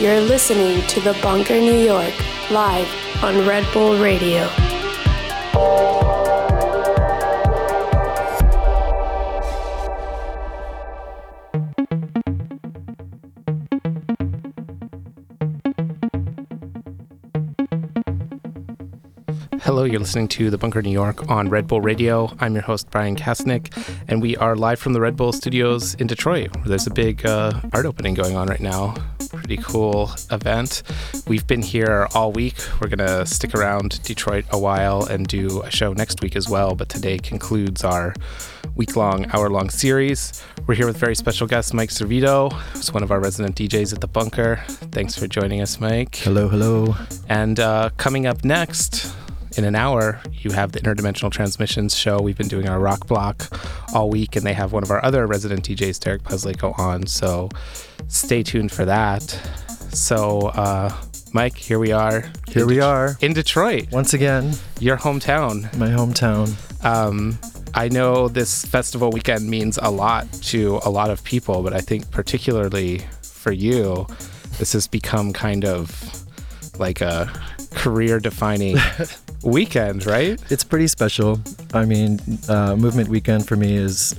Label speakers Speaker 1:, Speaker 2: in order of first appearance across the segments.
Speaker 1: You're listening to The Bunker New York, live on Red Bull Radio.
Speaker 2: Hello, you're listening to The Bunker New York on Red Bull Radio. I'm your host, Bryan Kasenic, and we are live from the Red Bull studios in Detroit. There's a big uh, art opening going on right now. Pretty cool event. We've been here all week. We're going to stick around Detroit a while and do a show next week as well, but today concludes our week long, hour long series. We're here with very special guest Mike Servito, who's one of our resident DJs at The Bunker. Thanks for joining us, Mike.
Speaker 3: Hello, hello.
Speaker 2: And uh, coming up next, in an hour, you have the Interdimensional Transmissions show. We've been doing our rock block all week, and they have one of our other resident DJs, Derek Plaslaiko, on. So stay tuned for that. So, uh, Mike, here we are.
Speaker 3: Here we are.
Speaker 2: In Detroit.
Speaker 3: Once again.
Speaker 2: Your hometown.
Speaker 3: My hometown.
Speaker 2: Um, I know this festival weekend means a lot to a lot of people, but I think particularly for you, this has become kind of like a career defining weekend, right?
Speaker 3: It's pretty special. I mean, uh, Movement Weekend for me is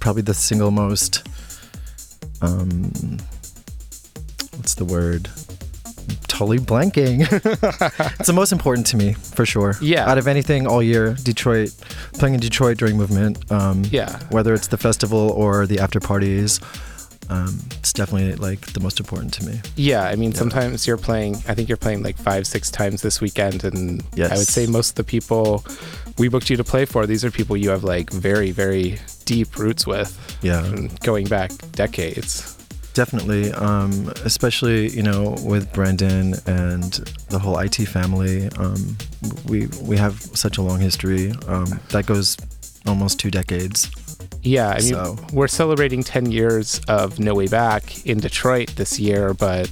Speaker 3: probably the single most. Um, what's the word? Totally blanking. it's the most important to me for sure.
Speaker 2: Yeah.
Speaker 3: Out of anything all year, Detroit, playing in Detroit during Movement. Um,
Speaker 2: yeah.
Speaker 3: Whether it's the festival or the after parties. Um, it's definitely like the most important to me.
Speaker 2: Yeah, I mean, yeah. sometimes you're playing. I think you're playing like five, six times this weekend, and
Speaker 3: yes.
Speaker 2: I would say most of the people we booked you to play for, these are people you have like very, very deep roots with.
Speaker 3: Yeah,
Speaker 2: going back decades.
Speaker 3: Definitely, um, especially you know with Brendan and the whole IT family. Um, we we have such a long history um, that goes almost two decades.
Speaker 2: Yeah, I mean,
Speaker 3: so.
Speaker 2: we're celebrating 10 years of No Way Back in Detroit this year, but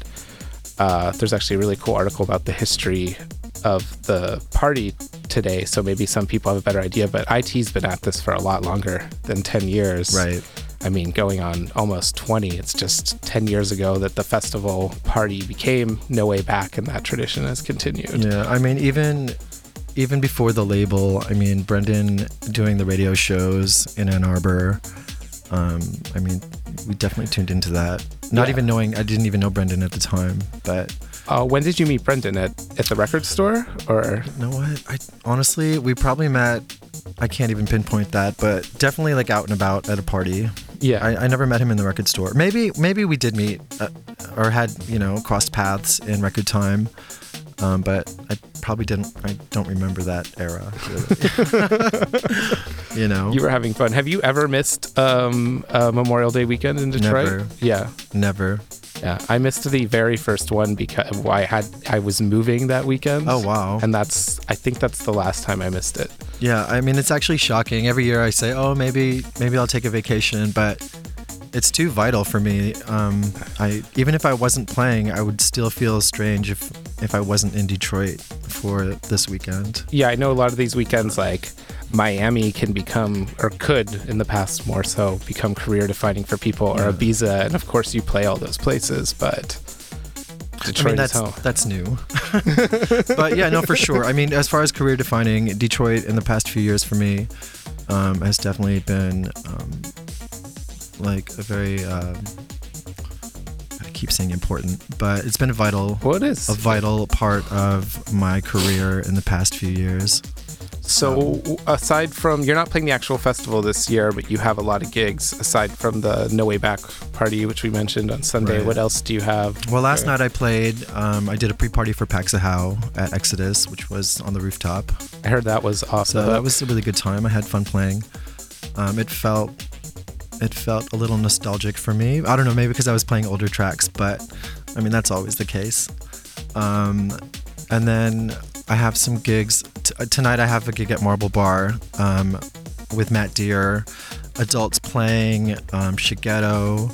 Speaker 2: uh, there's actually a really cool article about the history of the party today. So maybe some people have a better idea, but IT's been at this for a lot longer than 10 years.
Speaker 3: Right.
Speaker 2: I mean, going on almost 20. It's just 10 years ago that the festival party became No Way Back, and that tradition has continued.
Speaker 3: Yeah, I mean, even even before the label, I mean, Brendan doing the radio shows in Ann Arbor. Um, I mean, we definitely tuned into that. Not
Speaker 2: Yeah.
Speaker 3: even knowing, I didn't even know Brendan at the time. But
Speaker 2: Uh, when did you meet Brendan at, at the record store? Or
Speaker 3: you know what? I honestly, we probably met. I can't even pinpoint that, but definitely like out and about at a party.
Speaker 2: yeah,
Speaker 3: I, I never met him in the record store. Maybe maybe we did meet uh, or had you know crossed paths in record time, um, but I probably didn't. I don't remember that era. Really. you know,
Speaker 2: you were having fun. Have you ever missed um, a Memorial Day weekend in Detroit?
Speaker 3: Never.
Speaker 2: Yeah,
Speaker 3: never.
Speaker 2: yeah. I missed the very first one because I had I was moving that weekend.
Speaker 3: Oh wow.
Speaker 2: And that's I think that's the last time I missed it.
Speaker 3: Yeah, I mean it's actually shocking. Every year I say, oh maybe maybe I'll take a vacation, but it's too vital for me. Um, I even if I wasn't playing, I would still feel strange if if I wasn't in Detroit for this weekend.
Speaker 2: Yeah, I know a lot of these weekends like Miami can become or could in the past more so become career defining for people or
Speaker 3: Yeah.
Speaker 2: Ibiza and of course you play all those places, but Detroit
Speaker 3: I mean that's
Speaker 2: home.
Speaker 3: that's new. but yeah, no, for sure. I mean, as far as career defining, Detroit in the past few years for me um, has definitely been um, like a very. Um, I keep saying important, but it's been a vital
Speaker 2: Well, it is.
Speaker 3: a vital part of my career in the past few years.
Speaker 2: So, aside from you're not playing the actual festival this year, but you have a lot of gigs aside from the No Way Back party, which we mentioned on Sunday.
Speaker 3: Right.
Speaker 2: What else do you have?
Speaker 3: Well, last night I played. Um, I did a pre-party for Paxahau at Exodos, which was on the rooftop.
Speaker 2: I heard that was awesome.
Speaker 3: So that was a really good time. I had fun playing. Um, it felt it felt a little nostalgic for me. I don't know, maybe because I was playing older tracks, but I mean that's always the case. Um, and then I have some gigs T- uh, tonight. I have a gig at Marble Bar um, with Matt Dear, adults playing um, Shigeto,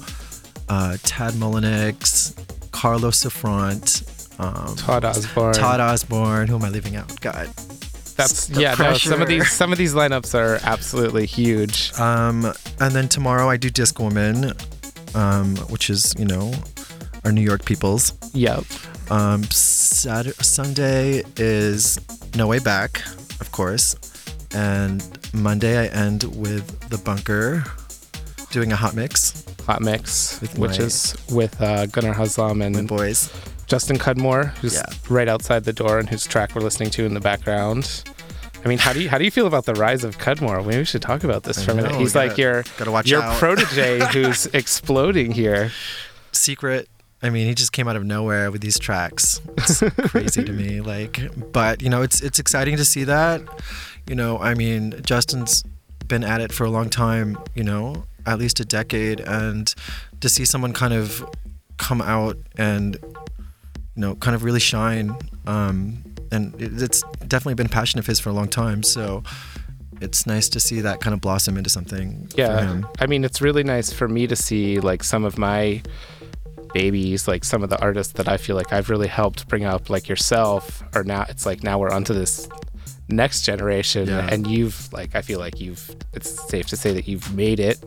Speaker 3: uh, Tadd Mullinix, Carlos Souffront, um,
Speaker 2: Todd Osborne.
Speaker 3: Todd Osborne. Who am I leaving out? God.
Speaker 2: That's
Speaker 3: the
Speaker 2: yeah. No, some of these some of these lineups are absolutely huge.
Speaker 3: Um, and then tomorrow I do Discwoman, um, which is you know our New York peoples.
Speaker 2: Yep.
Speaker 3: Um, Saturday, Sunday is No Way Back, of course, and Monday I end with the Bunker, doing a hot mix
Speaker 2: Hot Mix,
Speaker 3: With
Speaker 2: which
Speaker 3: my-
Speaker 2: is with uh, Gunnar Haslam and
Speaker 3: with boys.
Speaker 2: Justin Cudmore, who's
Speaker 3: Yeah.
Speaker 2: right outside the door and whose track we're listening to in the background. I mean, how do you how do you feel about the rise of Cudmore? Maybe we should talk about this
Speaker 3: I
Speaker 2: for a minute.
Speaker 3: know,
Speaker 2: He's
Speaker 3: we
Speaker 2: like
Speaker 3: gotta-
Speaker 2: your
Speaker 3: gotta
Speaker 2: your
Speaker 3: out.
Speaker 2: protege who's exploding here.
Speaker 3: Secret. I mean, he just came out of nowhere with these tracks. It's crazy to me. Like, but you know, it's it's exciting to see that. You know, I mean, Justin's been at it for a long time. You know, at least a decade, and to see someone kind of come out and you know, kind of really shine. Um, and it, it's definitely been a passion of his for a long time. So it's nice to see that kind of blossom into something for
Speaker 2: Yeah.
Speaker 3: him.
Speaker 2: I mean, it's really nice for me to see like some of my babies, like some of the artists that I feel like I've really helped bring up, like yourself, or now it's like now we're onto this next generation
Speaker 3: Yeah.
Speaker 2: and you've like I feel like you've it's safe to say that you've made it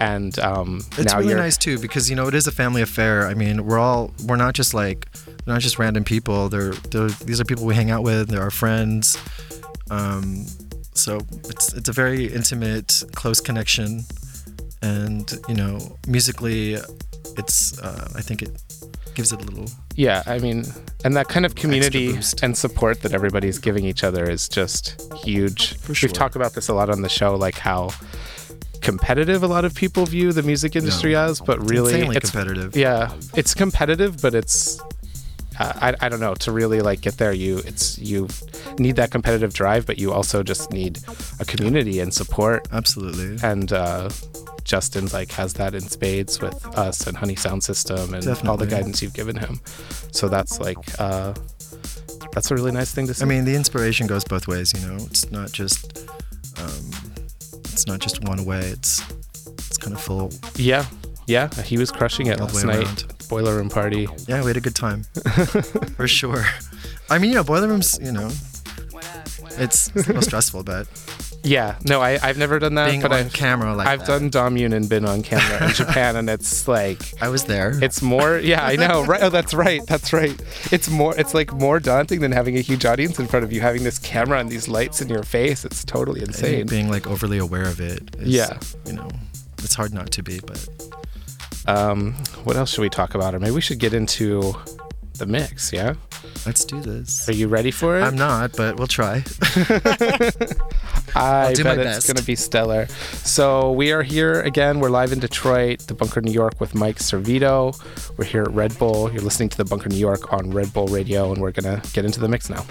Speaker 2: and um
Speaker 3: It's really nice too because you know it is a family affair. I mean, we're all we're not just like they're not just random people. They're, they're these are people we hang out with. They're our friends. Um, so it's it's a very intimate, close connection, and you know, musically, it's uh, I think it gives it a little
Speaker 2: Yeah, I mean, and that kind of community and support that everybody's giving each other is just huge.
Speaker 3: Sure.
Speaker 2: We've talked about this a lot on the show, like how competitive a lot of people view the music industry as, but really, it's
Speaker 3: competitive.
Speaker 2: yeah, it's competitive, but it's uh, I, I don't know to really like get there. You it's you need that competitive drive, but you also just need a community and support
Speaker 3: Absolutely.
Speaker 2: and uh, Justin's like has that in spades with us and Honey Sound System and all the guidance you've given him. So that's like uh, that's a really nice thing to see.
Speaker 3: I mean, the inspiration goes both ways. You know, it's not just um, it's not just one way. It's it's kind of full.
Speaker 2: yeah, yeah, he was crushing it
Speaker 3: All
Speaker 2: last night.
Speaker 3: around.
Speaker 2: Boiler room party.
Speaker 3: Yeah, we had a good time for sure. I mean, you know, boiler rooms. You know, it's, it's a little stressful, but
Speaker 2: Yeah, no, I I've never done that,
Speaker 3: being
Speaker 2: but
Speaker 3: on
Speaker 2: I've
Speaker 3: camera like
Speaker 2: I've
Speaker 3: that,
Speaker 2: done Dommune and been on camera in Japan, and it's like
Speaker 3: I was there.
Speaker 2: it's more yeah i know right oh that's right that's right it's more it's like more daunting than having a huge audience in front of you having this camera and these lights in your face it's totally
Speaker 3: And
Speaker 2: insane
Speaker 3: being like overly aware of it. Is,
Speaker 2: Yeah.
Speaker 3: You know, it's hard not to be, but
Speaker 2: um what else should we talk about or maybe we should get into the mix yeah?
Speaker 3: Let's do this.
Speaker 2: are you ready for it?
Speaker 3: I'm not, but we'll try.
Speaker 2: i bet it's gonna be stellar. So we are here again. We're live in detroit the bunker new york with mike servito. We're here at red bull. You're listening to the bunker new york on red bull radio and we're gonna get into the mix now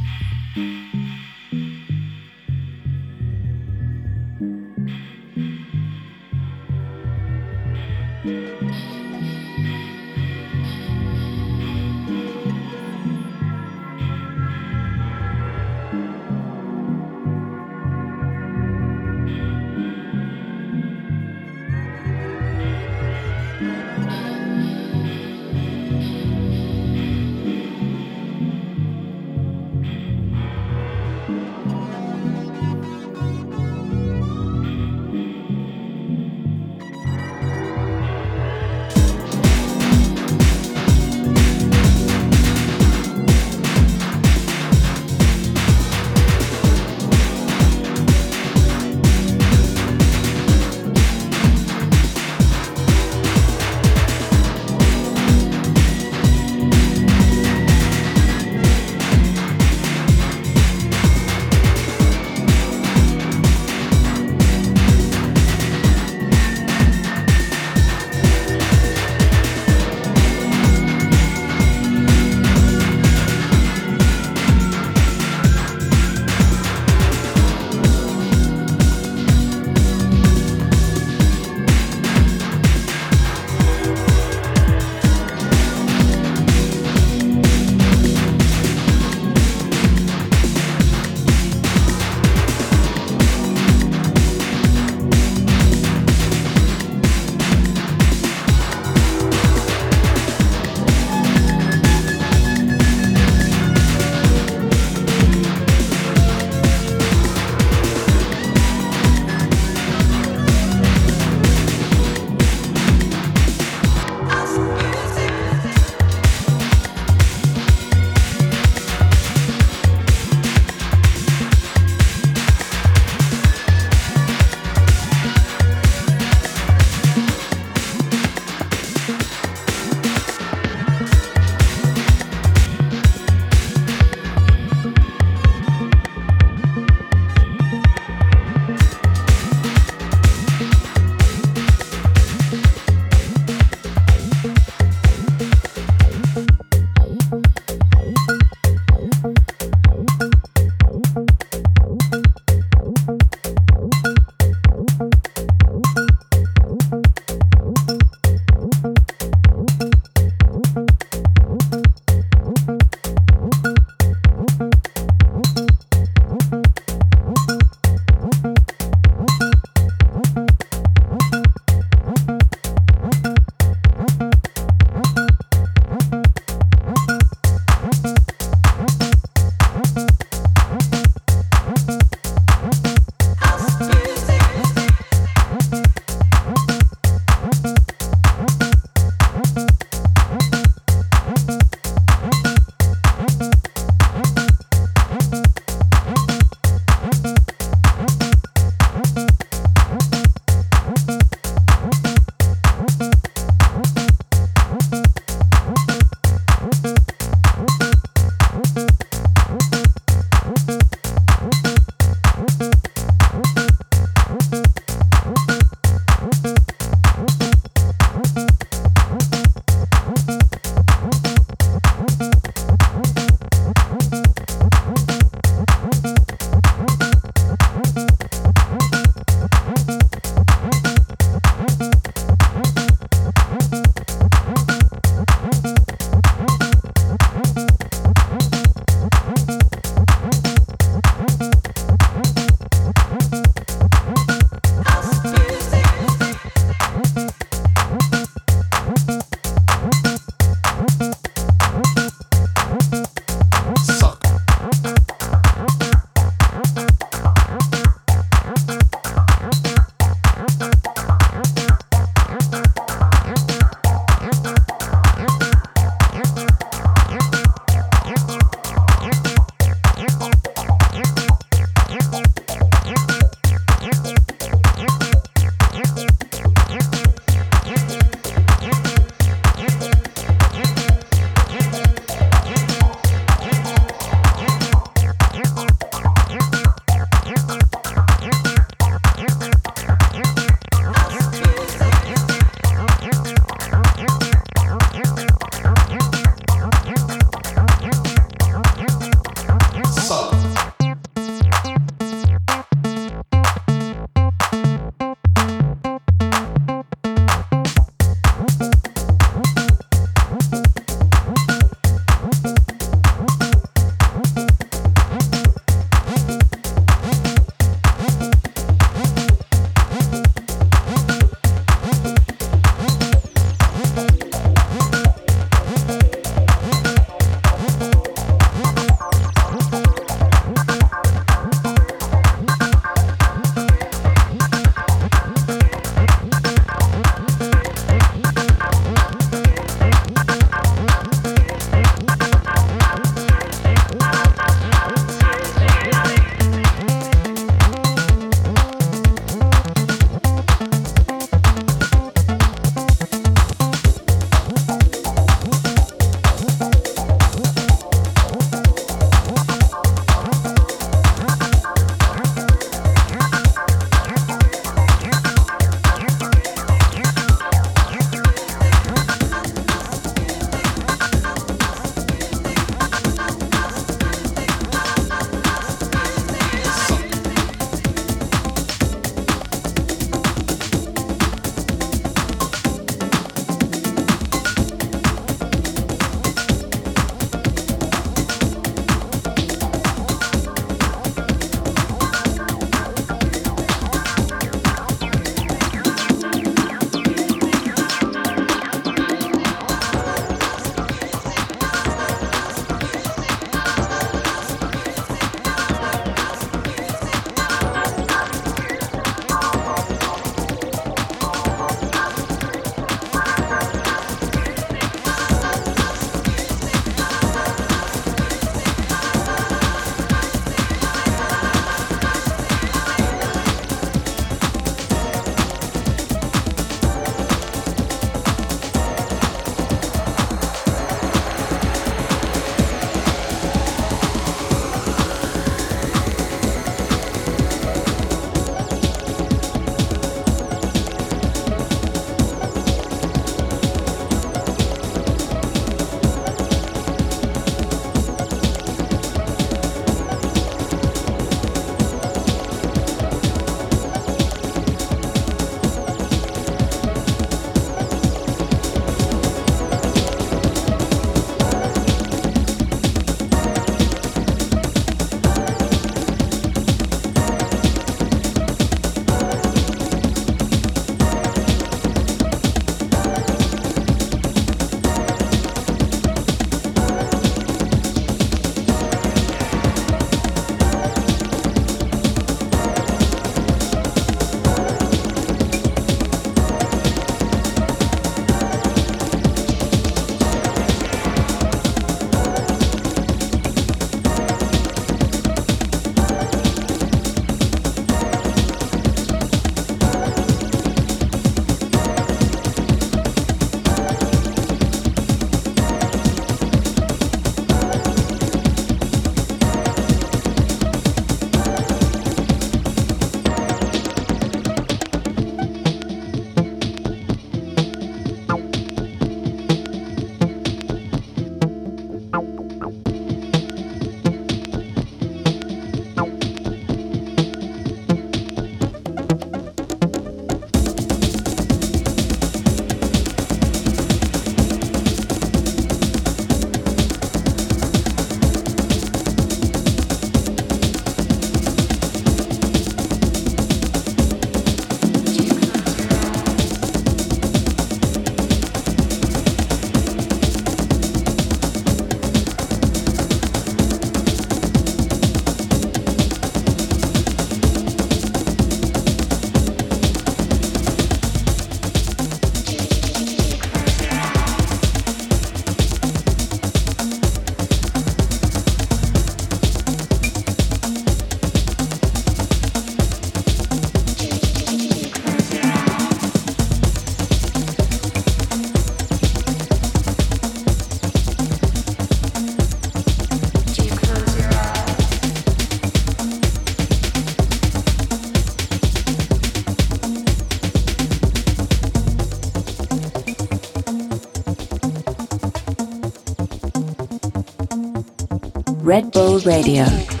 Speaker 4: Radio.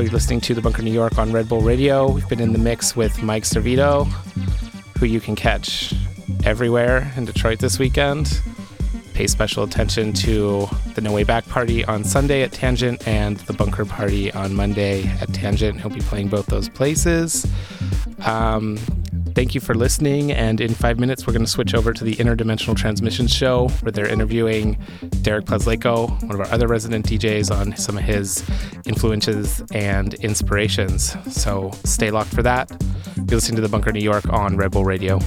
Speaker 2: You're listening to The Bunker New York on Red Bull Radio. We've been in the mix with Mike Servito, who you can catch everywhere in Detroit this weekend. Pay special attention to the No Way Back party on Sunday at Tangent and the Bunker party on Monday at Tangent. He'll be playing both those places. Um, thank you for listening. And in five minutes, we're going to switch over to the Interdimensional Transmissions show where they're interviewing Derek Plaslaiko, one of our other resident DJs, on some of his influences and inspirations. So stay locked for that. You're listening to The Bunker New York on Red Bull Radio.